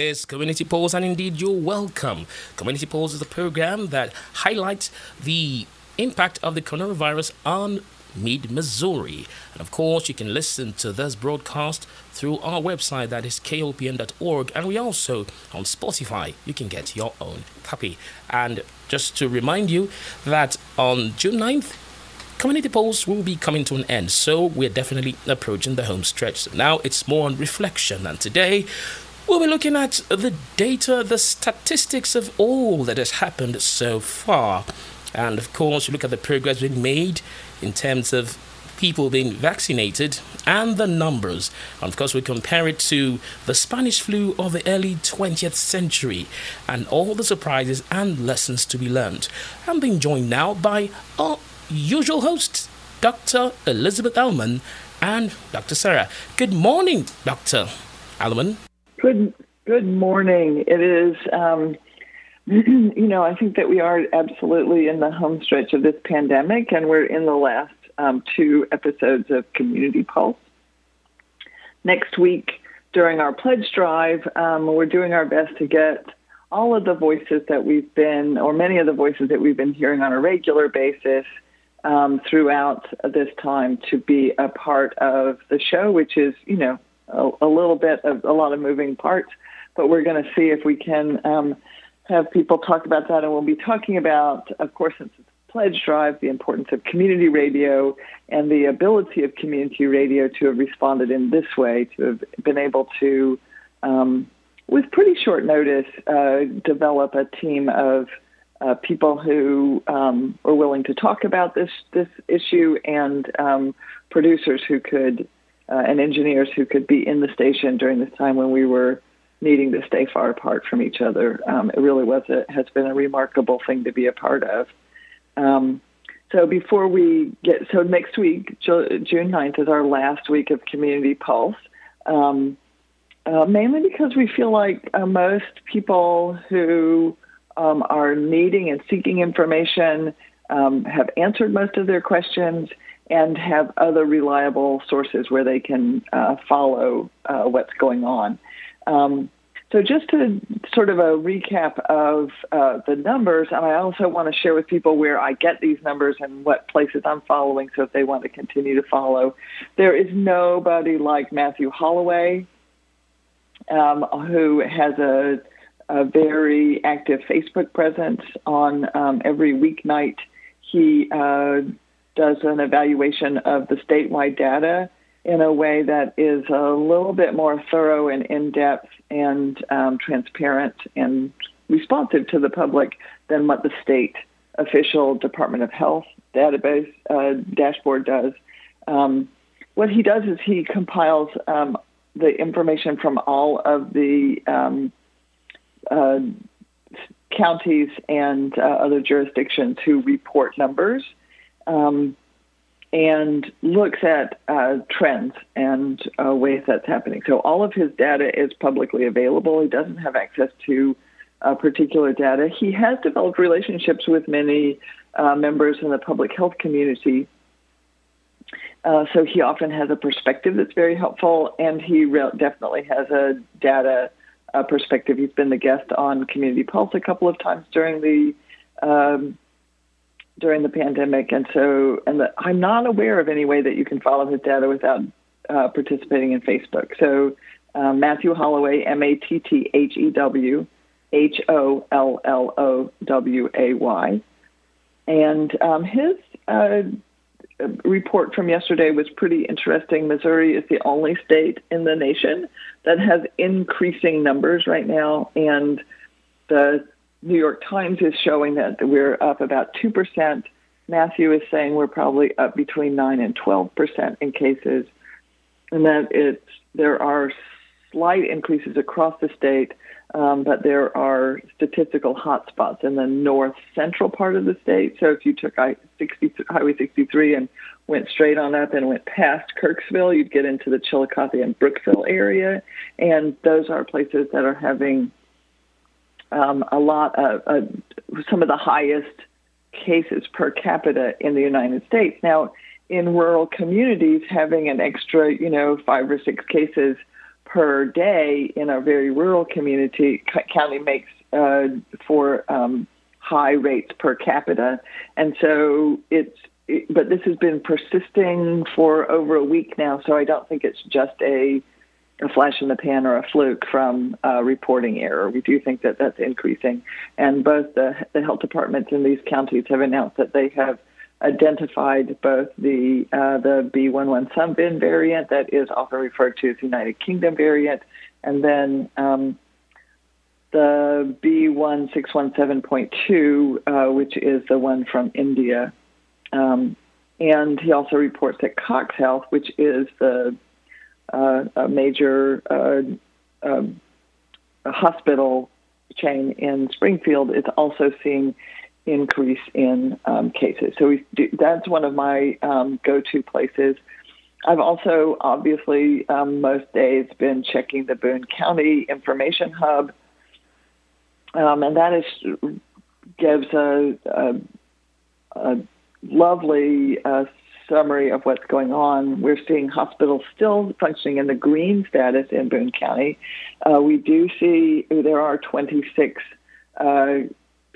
Is Community Pulse, and indeed, you're welcome. Community Pulse is a program that highlights the impact of the coronavirus on Mid Missouri. And of course, you can listen to this broadcast through our website that is kopn.org. And we also on Spotify, you can get your own copy. And just to remind you that on June 9th, community pulse will be coming to an end. So we're definitely approaching the home stretch. So now it's more on reflection. And today, We'll be looking at the data, the statistics of all that has happened so far. And of course, you look at the progress we've made in terms of people being vaccinated and the numbers. And of course, we compare it to the Spanish flu of the early 20th century and all the surprises and lessons to be learned. I'm being joined now by our usual hosts, Dr. Elizabeth Allemann and Dr. Sarah. Good morning, Dr. Allemann. Good, good morning. It is. Um, you know, I think that we are absolutely in the home stretch of this pandemic, and we're in the last um, two episodes of Community Pulse. Next week, during our pledge drive, um, we're doing our best to get all of the voices that we've been, or many of the voices that we've been hearing on a regular basis um, throughout this time, to be a part of the show, which is, you know, a, little bit of a lot of moving parts. But we're going to see if we can um, have people talk about that, and we'll be talking about, of course, since it's pledge drive, the importance of community radio and the ability of community radio to have responded in this way, to have been able to, um, with pretty short notice, uh, develop a team of uh, people who um, are willing to talk about this this issue and um, producers who could uh, and engineers who could be in the station during this time when we were needing to stay far apart from each other. Um, it really was a, has been a remarkable thing to be a part of. Um, so before we get so next week, June 9th is our last week of Community Pulse. Um, uh, mainly because we feel like uh, most people who um, are needing and seeking information um, have answered most of their questions and have other reliable sources where they can uh, follow uh, what's going on. Um, so, just to sort of a recap of uh, the numbers, and I also want to share with people where I get these numbers and what places I'm following. So, if they want to continue to follow, there is nobody like Matthew Holloway, um, who has a, a, very active Facebook presence on um, every weeknight. He uh, does an evaluation of the statewide data in a way that is a little bit more thorough and in depth and um, transparent and responsive to the public than what the state official Department of Health database uh, dashboard does. Um, what he does is he compiles um, the information from all of the um, uh, counties and uh, other jurisdictions who report numbers um, and looks at uh, trends and uh, ways that's happening. So all of his data is publicly available. He doesn't have access to uh, particular data. He has developed relationships with many uh, members in the public health community. Uh, so he often has a perspective that's very helpful, and he re- definitely has a data uh, perspective. He's been the guest on Community Pulse a couple of times during the um, during the pandemic, and so and the, I'm not aware of any way that you can follow his data without uh, participating in Facebook. So uh, Matthew Holloway, M A T T H E W H O L L O W A Y, and um, his uh, report from yesterday was pretty interesting. Missouri is the only state in the nation that has increasing numbers right now, and the New York Times is showing that we're up about 2%. Matthew is saying we're probably up between 9 and 12% in cases, and that it's, there are slight increases across the state, um, but there are statistical hotspots in the north central part of the state. So if you took I 60, Highway 63 and went straight on up and went past Kirksville, you'd get into the Chillicothe and Brookfield area, and those are places that are having um, a lot of uh, some of the highest cases per capita in the United States. Now, in rural communities, having an extra, you know, five or six cases per day in a very rural community county makes uh, for um, high rates per capita, and so it's. It, but this has been persisting for over a week now, so I don't think it's just a a flash in the pan or a fluke from uh, reporting error. We do think that that's increasing, and both the, the health departments in these counties have announced that they have identified both the uh, the B117 variant that is often referred to as United Kingdom variant, and then um, the B1617.2, uh, which is the one from India. Um, and he also reports that Cox Health, which is the uh, a major uh, um, hospital chain in Springfield, is also seeing increase in um, cases. So do, that's one of my um, go-to places. I've also obviously um, most days been checking the Boone County Information Hub, um, and that is gives a, a, a lovely uh, summary of what's going on. We're seeing hospitals still functioning in the green status in Boone County. Uh, we do see there are 26 uh,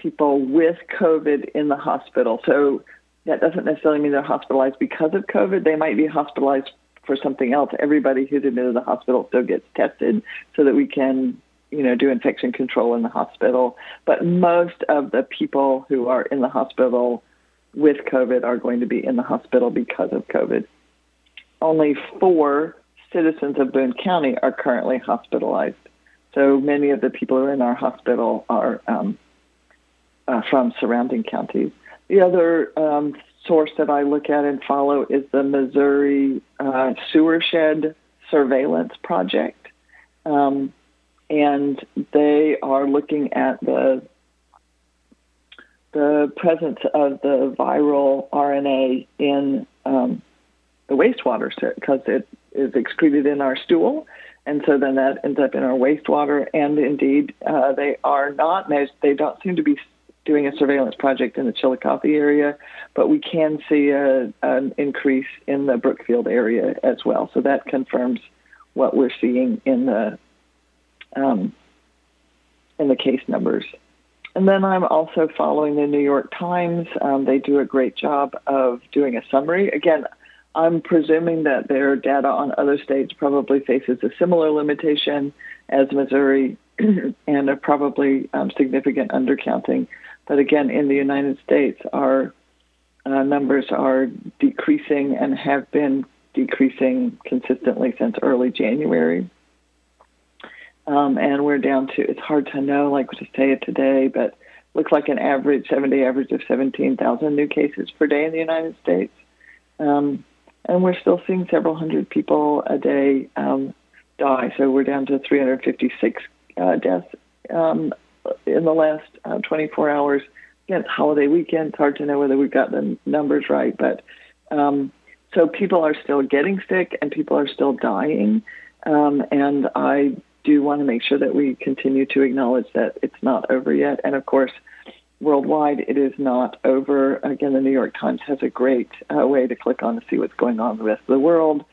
people with COVID in the hospital. So that doesn't necessarily mean they're hospitalized because of COVID. They might be hospitalized for something else. Everybody who's admitted to the hospital still gets tested so that we can, you know, do infection control in the hospital. But most of the people who are in the hospital with COVID are going to be in the hospital because of COVID. Only four citizens of Boone County are currently hospitalized. So many of the people who are in our hospital are um, uh, from surrounding counties. The other um, source that I look at and follow is the Missouri uh, Sewer Shed Surveillance Project. Um, and they are looking at the the presence of the viral RNA in um, the wastewater because it is excreted in our stool, and so then that ends up in our wastewater. And indeed, uh, they are not they don't seem to be doing a surveillance project in the Chillicothe area, but we can see a, an increase in the Brookfield area as well. So that confirms what we're seeing in the um, in the case numbers. And then I'm also following the New York Times. Um, they do a great job of doing a summary. Again, I'm presuming that their data on other states probably faces a similar limitation as Missouri and a probably um, significant undercounting. But again, in the United States, our uh, numbers are decreasing and have been decreasing consistently since early January. Um, and we're down to, it's hard to know, like to say it today, but looks like an average, seven day average of 17,000 new cases per day in the United States. Um, and we're still seeing several hundred people a day um, die. So we're down to 356 uh, deaths um, in the last uh, 24 hours. Again, it's holiday weekend. It's hard to know whether we've got the numbers right, but um, so people are still getting sick and people are still dying. Um, and I do want to make sure that we continue to acknowledge that it's not over yet. And of course, worldwide, it is not over. Again, the New York Times has a great uh, way to click on to see what's going on in the rest of the world.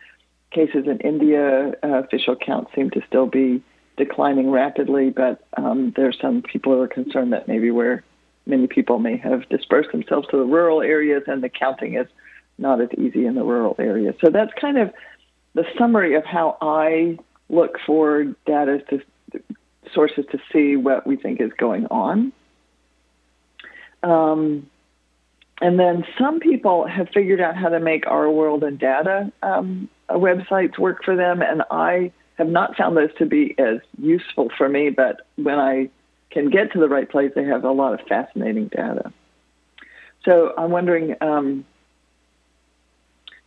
Cases in India, uh, official counts seem to still be declining rapidly, but um, there are some people who are concerned that maybe where many people may have dispersed themselves to the rural areas and the counting is not as easy in the rural areas. So that's kind of the summary of how I look for data to sources to see what we think is going on. Um, and then some people have figured out how to make Our World in Data um, websites work for them, and I have not found those to be as useful for me. But when I can get to the right place, they have a lot of fascinating data. So I'm wondering um,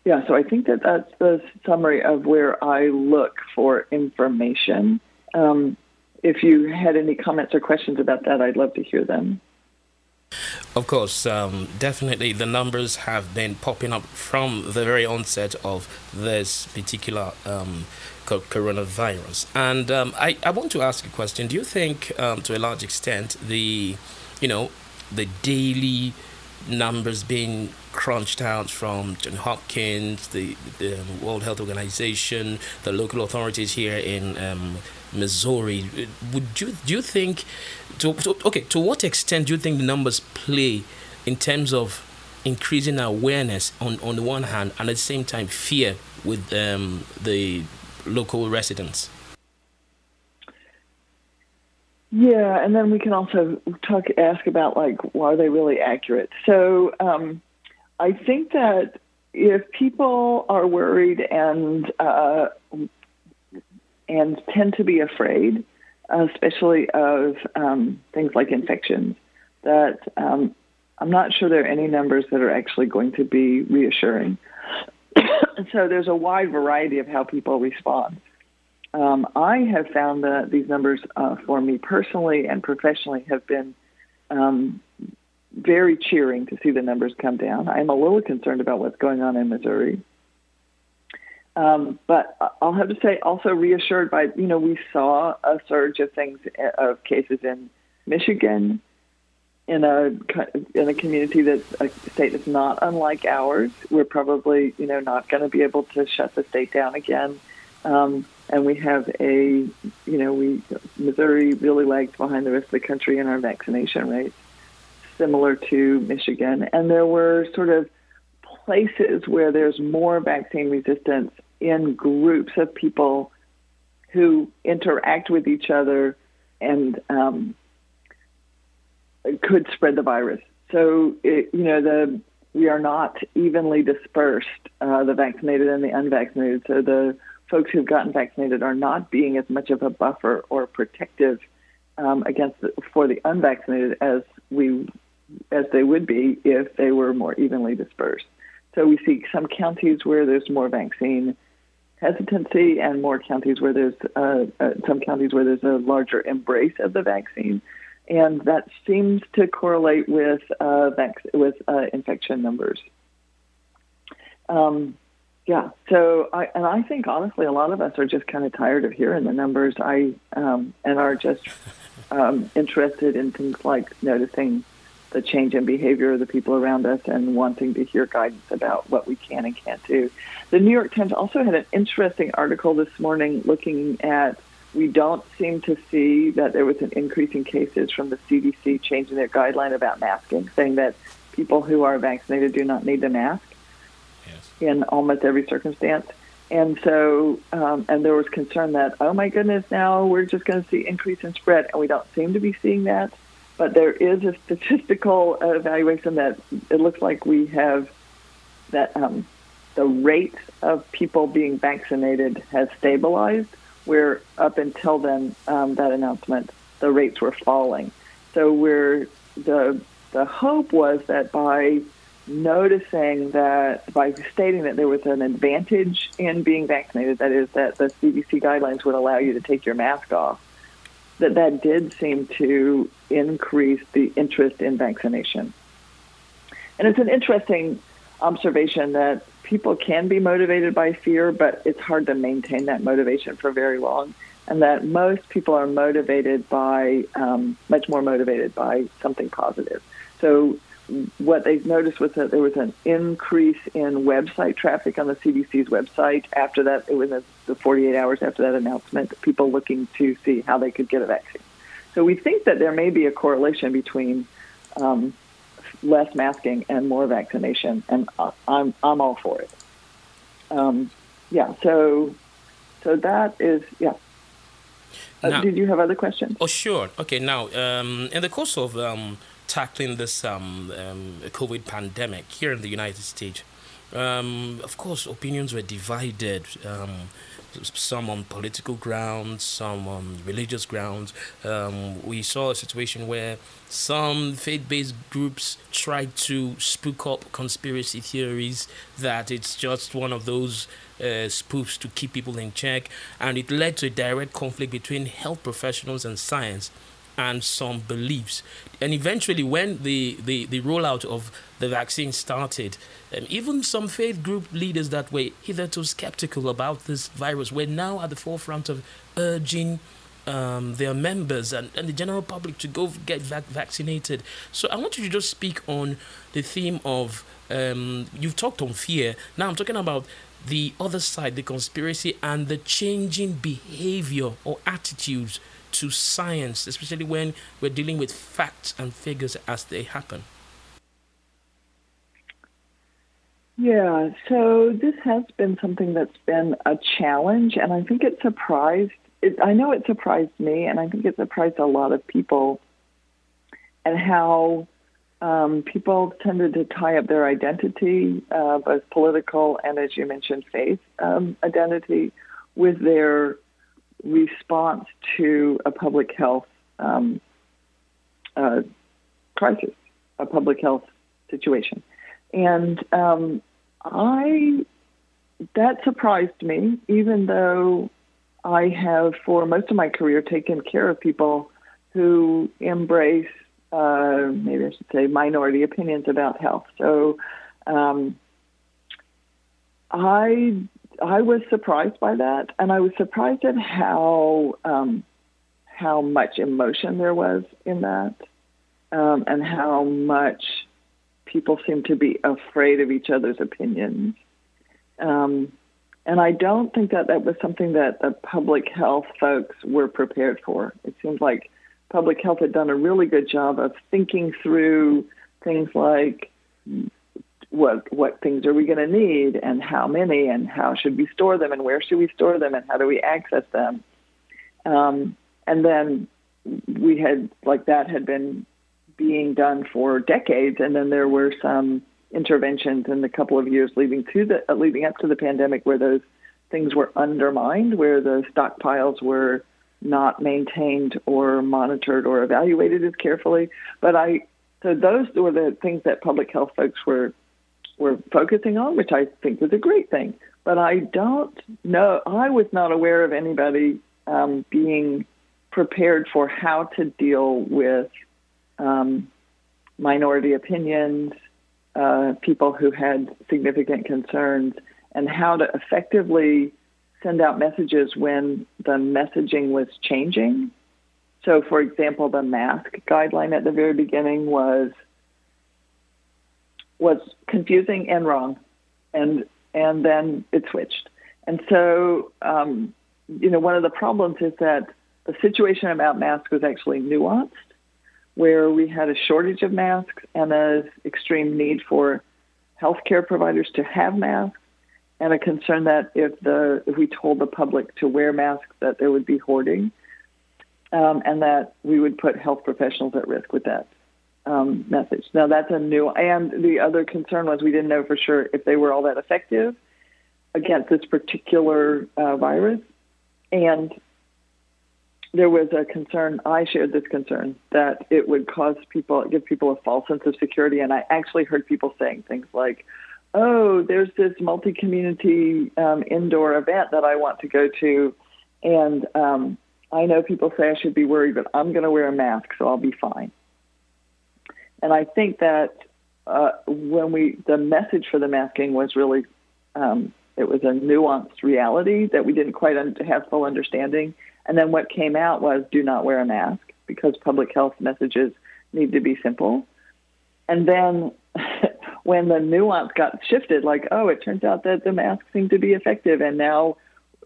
yeah, so I think that that's the summary of where I look for information. Um, if you had any comments or questions about that, I'd love to hear them. Of course, um, definitely the numbers have been popping up from the very onset of this particular um, coronavirus. And um, I, I want to ask a question. Do you think, um, to a large extent, the, you know, the daily numbers being crunched out from John Hopkins, the, the World Health Organization, the local authorities here in um, Missouri. Would you do you think? To, to, okay, to what extent do you think the numbers play in terms of increasing awareness on on the one hand, and at the same time fear with um, the local residents? Yeah, and then we can also talk ask about like why are they really accurate. So um, I think that if people are worried and uh, and tend to be afraid, especially of um, things like infections, that um, I'm not sure there are any numbers that are actually going to be reassuring. so there's a wide variety of how people respond. Um, I have found that these numbers uh, for me personally and professionally have been um, very cheering to see the numbers come down. I'm a little concerned about what's going on in Missouri. Um, but I'll have to say, also reassured by, you know, we saw a surge of things, of cases in Michigan, in a in a community that's a state that's not unlike ours. We're probably, you know, not going to be able to shut the state down again. Um, and we have a, you know, we Missouri really lags behind the rest of the country in our vaccination rates, similar to Michigan. And there were sort of places where there's more vaccine resistance in groups of people who interact with each other and um, could spread the virus. So, it, you know, the we are not evenly dispersed, uh, the vaccinated and the unvaccinated. So the folks who've gotten vaccinated are not being as much of a buffer or protective um, against the, for the unvaccinated as we as they would be if they were more evenly dispersed. So we see some counties where there's more vaccine hesitancy and more counties where there's uh, uh, some counties where there's a larger embrace of the vaccine, and that seems to correlate with uh, vac- with uh, infection numbers. Um, yeah. So, I, and I think honestly, a lot of us are just kind of tired of hearing the numbers. I um, and are just um, interested in things like noticing the change in behavior of the people around us and wanting to hear guidance about what we can and can't do. The New York Times also had an interesting article this morning looking at we don't seem to see that there was an increase in cases from the CDC changing their guideline about masking, saying that people who are vaccinated do not need to mask in almost every circumstance. And so, um, and there was concern that, oh my goodness, now we're just going to see increase in spread, and we don't seem to be seeing that. But there is a statistical evaluation that it looks like we have that um, the rate of people being vaccinated has stabilized, where up until then, um, that announcement, the rates were falling. So we're the the hope was that by noticing that by stating that there was an advantage in being vaccinated, that is, that the CDC guidelines would allow you to take your mask off, that that did seem to increase the interest in vaccination. And it's an interesting observation that people can be motivated by fear, but it's hard to maintain that motivation for very long. And that most people are motivated by, um, much more motivated by something positive. So what they've noticed was that there was an increase in website traffic on the CDC's website after that. It was the 48 hours after that announcement, people looking to see how they could get a vaccine. So we think that there may be a correlation between um, less masking and more vaccination, and I'm I'm all for it. Um, yeah. So so that is yeah. Uh, did you have other questions? Oh, sure. Okay. Now, um, in the course of um, tackling this um, um, COVID pandemic here in the United States. Um, of course, opinions were divided. Um, some on political grounds, some on religious grounds. Um, we saw a situation where some faith based groups tried to spook up conspiracy theories that it's just one of those uh, spoofs to keep people in check, and it led to a direct conflict between health professionals and science and some beliefs. And eventually, when the, the, the rollout of the vaccine started, um, even some faith group leaders that were hitherto skeptical about this virus were now at the forefront of urging um, their members and, and the general public to go get vac- vaccinated. So I want you to just speak on the theme of um, you've talked on fear. Now I'm talking about the other side, the conspiracy, and the changing behavior or attitudes to science, especially when we're dealing with facts and figures as they happen. Yeah, so this has been something that's been a challenge, and I think it surprised. It, I know it surprised me, and I think it surprised a lot of people, and how um, people tended to tie up their identity, uh, both political and, as you mentioned, faith um, identity, with their response to a public health um, uh, crisis, a public health situation. And um, I, that surprised me, even though I have, for most of my career, taken care of people who embrace, uh, maybe I should say, minority opinions about health. So um, I, I was surprised by that, and I was surprised at how um, how much emotion there was in that, um, and how much people seem to be afraid of each other's opinions. Um, and I don't think that that was something that the public health folks were prepared for. It seems like public health had done a really good job of thinking through things like what what things are we going to need and how many and how should we store them and where should we store them and how do we access them um, and then we had like that had been being done for decades, and then there were some interventions in the couple of years leading to the uh, leading up to the pandemic where those things were undermined, where the stockpiles were not maintained or monitored or evaluated as carefully. But I so those were the things that public health folks were were focusing on, which I think was a great thing. But I don't know. I was not aware of anybody um, being prepared for how to deal with um, minority opinions, uh, people who had significant concerns, and how to effectively send out messages when the messaging was changing. So, for example, the mask guideline at the very beginning was was confusing and wrong, and and then it switched. And so, um, you know, one of the problems is that the situation about masks was actually nuanced where we had a shortage of masks and an extreme need for healthcare providers to have masks, and a concern that if the if we told the public to wear masks, that there would be hoarding, um, and that we would put health professionals at risk with that um, message. Now that's a new, and the other concern was we didn't know for sure if they were all that effective against this particular uh, virus, and there was a concern, I shared this concern, that it would cause people, give people a false sense of security. And I actually heard people saying things like, oh, there's this multi community um, indoor event that I want to go to. And um, I know people say I should be worried, but I'm going to wear a mask, so I'll be fine. And I think that uh, when we, the message for the masking was really, um, it was a nuanced reality that we didn't quite un- have full understanding and then what came out was do not wear a mask because public health messages need to be simple. And then when the nuance got shifted, like, oh, it turns out that the masks seem to be effective, and now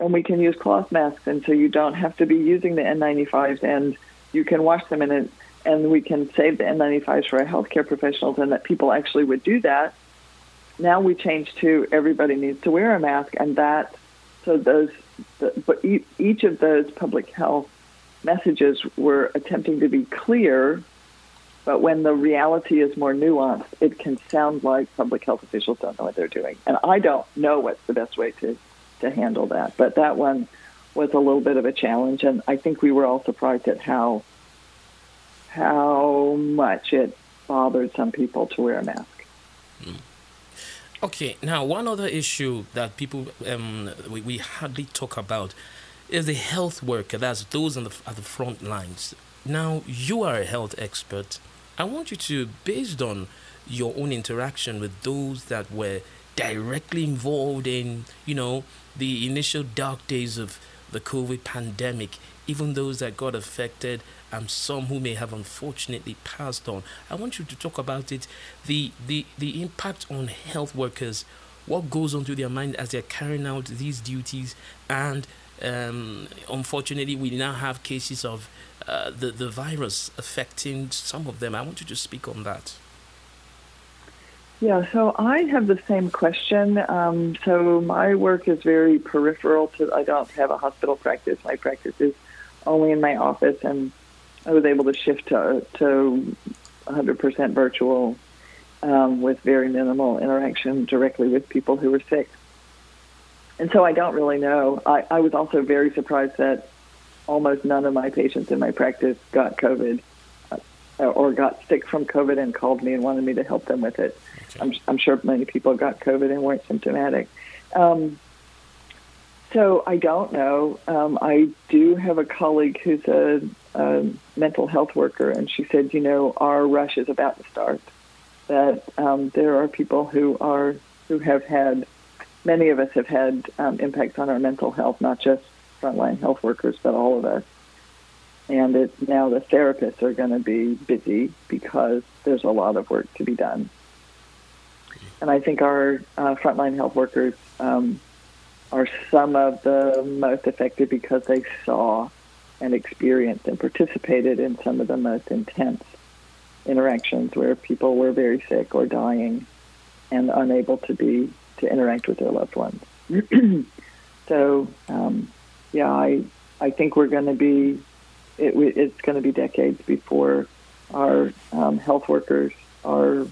and we can use cloth masks, and so you don't have to be using the N95s, and you can wash them in it, and we can save the N95s for our healthcare professionals, and that people actually would do that. Now we change to everybody needs to wear a mask, and that so those but each of those public health messages were attempting to be clear, but when the reality is more nuanced, it can sound like public health officials don't know what they're doing. And I don't know what's the best way to, to handle that. But that one was a little bit of a challenge, and I think we were all surprised at how how much it bothered some people to wear a mask. Mm. Okay, now one other issue that people um, we, we hardly talk about is the health worker. That's those on the at the front lines. Now you are a health expert. I want you to, based on your own interaction with those that were directly involved in, you know, the initial dark days of the COVID pandemic even those that got affected, and some who may have unfortunately passed on. I want you to talk about it, the the the impact on health workers, what goes on through their mind as they're carrying out these duties, and um, unfortunately, we now have cases of uh, the the virus affecting some of them. I want you to speak on that. Yeah, so I have the same question. Um, so my work is very peripheral to. I don't have a hospital practice. My practice is only in my office, and I was able to shift to to 100% virtual um, with very minimal interaction directly with people who were sick. And so I don't really know. I, I was also very surprised that almost none of my patients in my practice got COVID uh, or got sick from COVID and called me and wanted me to help them with it. Okay. I'm, I'm, sure many people got COVID and weren't symptomatic. Um, so I don't know. Um, I do have a colleague who's a, a, mental health worker, and she said, you know, our rush is about to start. That um, there are people who are who have had, many of us have had um, impacts on our mental health, not just frontline health workers, but all of us and it, now the therapists are going to be busy because there's a lot of work to be done. And I think our uh, frontline health workers um, are some of the most affected because they saw and experienced and participated in some of the most intense interactions where people were very sick or dying and unable to be to interact with their loved ones. so, um, yeah, I I think we're going to be it, it's going to be decades before our um, health workers are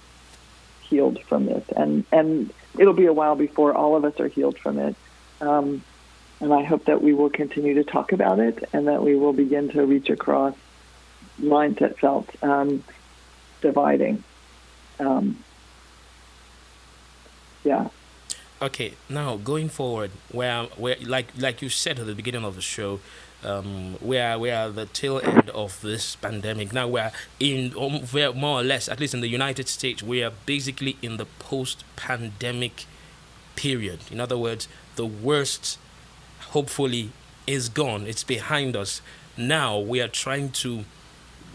healed from this, and and it'll be a while before all of us are healed from it. Um, and I hope that we will continue to talk about it, and that we will begin to reach across lines that felt um, dividing. Um, yeah. Okay. Now going forward, where where like like you said at the beginning of the show, um, we are we are the tail end of this pandemic. Now we are in um, more or less, at least in the United States, we are basically in the post-pandemic period. In other words, the worst, hopefully, is gone. It's behind us. Now we are trying to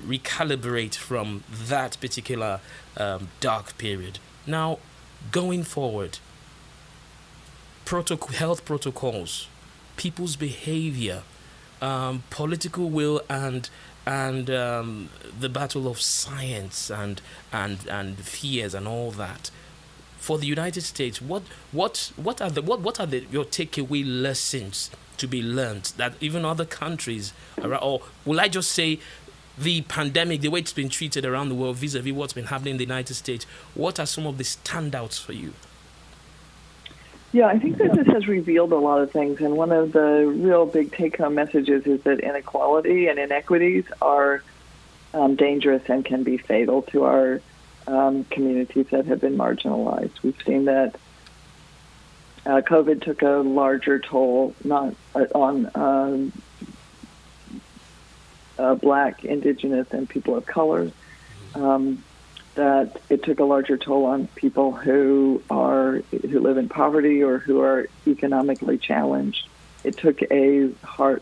recalibrate from that particular um, dark period. Now, going forward, health protocols, people's behavior um, political will and and um, the battle of science and and and fears and all that. For the United States, what what what are the what what are the your takeaway lessons to be learned that even other countries are, or will I just say the pandemic, the way it's been treated around the world vis-a-vis what's been happening in the United States, what are some of the standouts for you? Yeah, I think that this has revealed a lot of things, and one of the real big take-home messages is that inequality and inequities are um, dangerous and can be fatal to our um, communities that have been marginalized. We've seen that uh, COVID took a larger toll not uh, on um, uh, Black, Indigenous, and people of color. Um, that it took a larger toll on people who are who live in poverty or who are economically challenged. It took a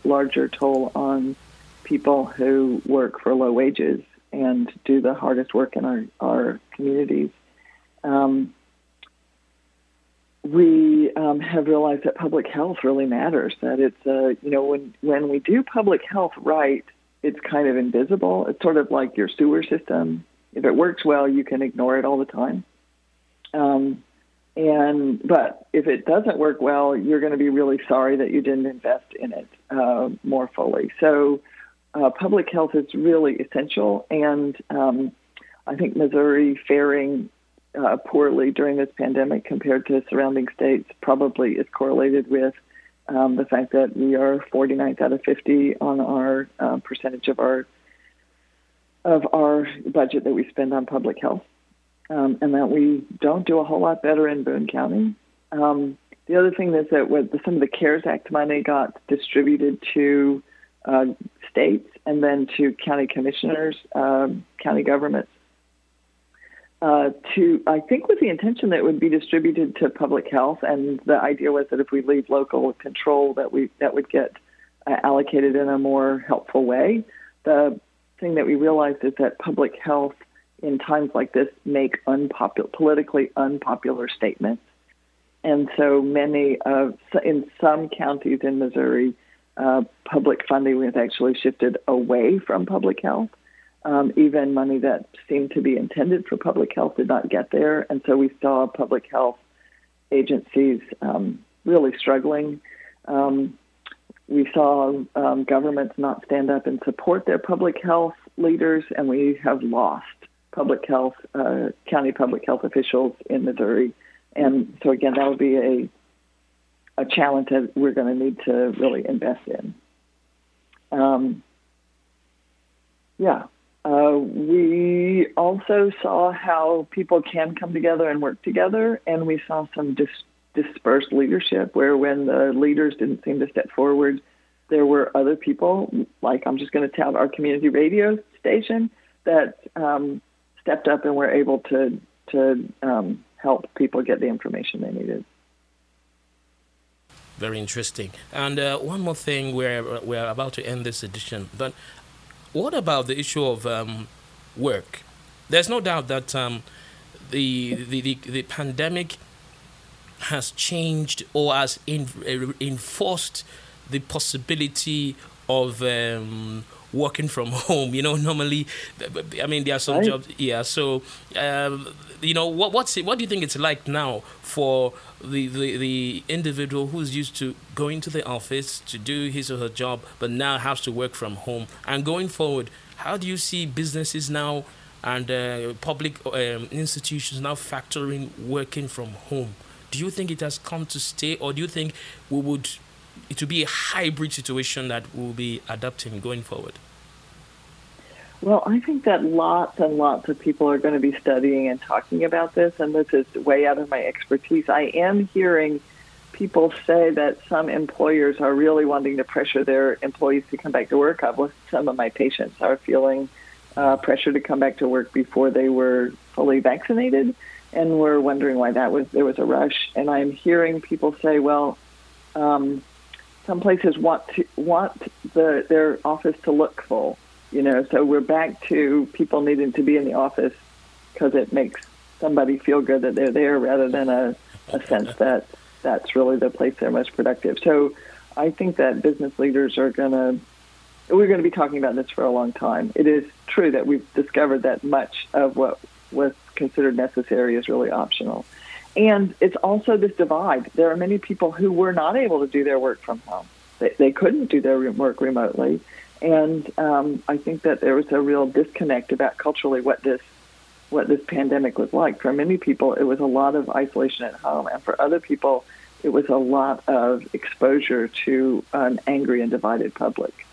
larger toll on people who work for low wages and do the hardest work in our our communities. Um, we um, have realized that public health really matters. That it's uh, you know when when we do public health right, it's kind of invisible. It's sort of like your sewer system if it works well, you can ignore it all the time. Um, and but if it doesn't work well, you're going to be really sorry that you didn't invest in it uh, more fully. So, uh, public health is really essential, and um, I think Missouri faring uh, poorly during this pandemic compared to surrounding states probably is correlated with um, the fact that we are 49th out of 50 on our uh, percentage of our of our budget that we spend on public health, um, and that we don't do a whole lot better in Boone County. Um, the other thing is that with some of the CARES Act money got distributed to uh, states and then to county commissioners, uh, county governments. Uh, to I think with the intention that it would be distributed to public health, and the idea was that if we leave local control, that we that would get uh, allocated in a more helpful way. The thing that we realized is that public health in times like this make unpopular, politically unpopular statements. And so many of, in some counties in Missouri, uh, public funding has actually shifted away from public health. Um, even money that seemed to be intended for public health did not get there. And so we saw public health agencies um, really struggling. Um, we saw um, governments not stand up and support their public health leaders, and we have lost public health, uh, county public health officials in Missouri. And so, again, that would be a, a challenge that we're going to need to really invest in. Um, yeah. Uh, we also saw how people can come together and work together, and we saw some dis- dispersed leadership where when the leaders didn't seem to step forward, there were other people, like I'm just going to tout our community radio station, that um, stepped up and were able to to um, help people get the information they needed. Very interesting. And uh, one more thing, we're we're about to end this edition, but what about the issue of um, work? There's no doubt that um, the, the, the the pandemic has changed or has in, uh, enforced the possibility of um, working from home. You know, normally, I mean, there are some right. jobs. Yeah, so um, you know, what what's it, what do you think it's like now for the, the the individual who's used to going to the office to do his or her job, but now has to work from home? And going forward, how do you see businesses now? And uh, public um, institutions now factoring working from home. Do you think it has come to stay, or do you think we would it will be a hybrid situation that we'll be adapting going forward? Well, I think that lots and lots of people are going to be studying and talking about this, and this is way out of my expertise. I am hearing people say that some employers are really wanting to pressure their employees to come back to work. I've some of my patients are feeling uh, pressure to come back to work before they were fully vaccinated, and we're wondering why that was. There was a rush, and I'm hearing people say, "Well, um, some places want to want the their office to look full." You know, so we're back to people needing to be in the office because it makes somebody feel good that they're there rather than a, a sense that that's really the place they're most productive. So I think that business leaders are going to, we're going to be talking about this for a long time. It is true that we've discovered that much of what was considered necessary is really optional. And it's also this divide. There are many people who were not able to do their work from home. They, they couldn't do their work remotely. And um, I think that there was a real disconnect about culturally what this what this pandemic was like. For many people, it was a lot of isolation at home, and for other people, it was a lot of exposure to an angry and divided public.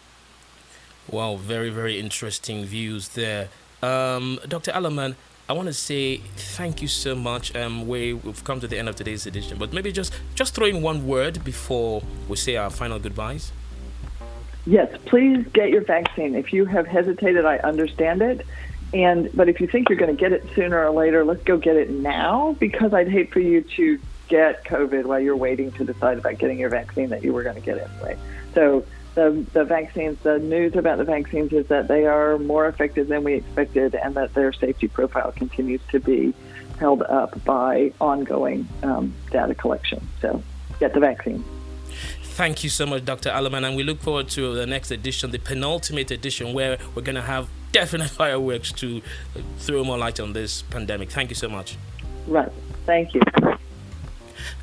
Wow, very very interesting views there, um, Dr. Allemann. I want to say thank you so much. Um, we, we've come to the end of today's edition, but maybe just just throw in one word before we say our final goodbyes. Yes, please get your vaccine. If you have hesitated, I understand it. And but if you think you're going to get it sooner or later, let's go get it now because I'd hate for you to get COVID while you're waiting to decide about getting your vaccine that you were going to get anyway. So the the vaccines, the news about the vaccines is that they are more effective than we expected, and that their safety profile continues to be held up by ongoing um, data collection. So get the vaccine. Thank you so much, Dr. Allemann, and we look forward to the next edition, the penultimate edition, where we're going to have definite fireworks to throw more light on this pandemic. Thank you so much. Right. Thank you.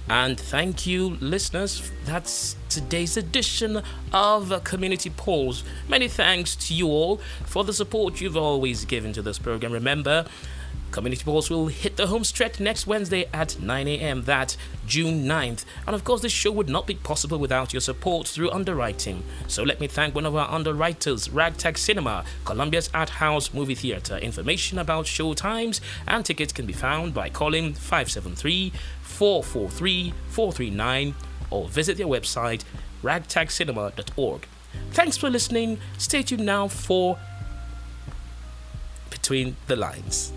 And thank you, listeners. That's today's edition of Community Pulse. Many thanks to you all for the support you've always given to this program. Remember, Community Pulse will hit the home stretch next Wednesday at 9 a.m. That June 9th. And of course, this show would not be possible without your support through underwriting. So let me thank one of our underwriters, Ragtag Cinema, Columbia's Art House Movie Theatre. Information about show times and tickets can be found by calling 573 443 439 or visit their website ragtagcinema.org. Thanks for listening. Stay tuned now for Between the Lines.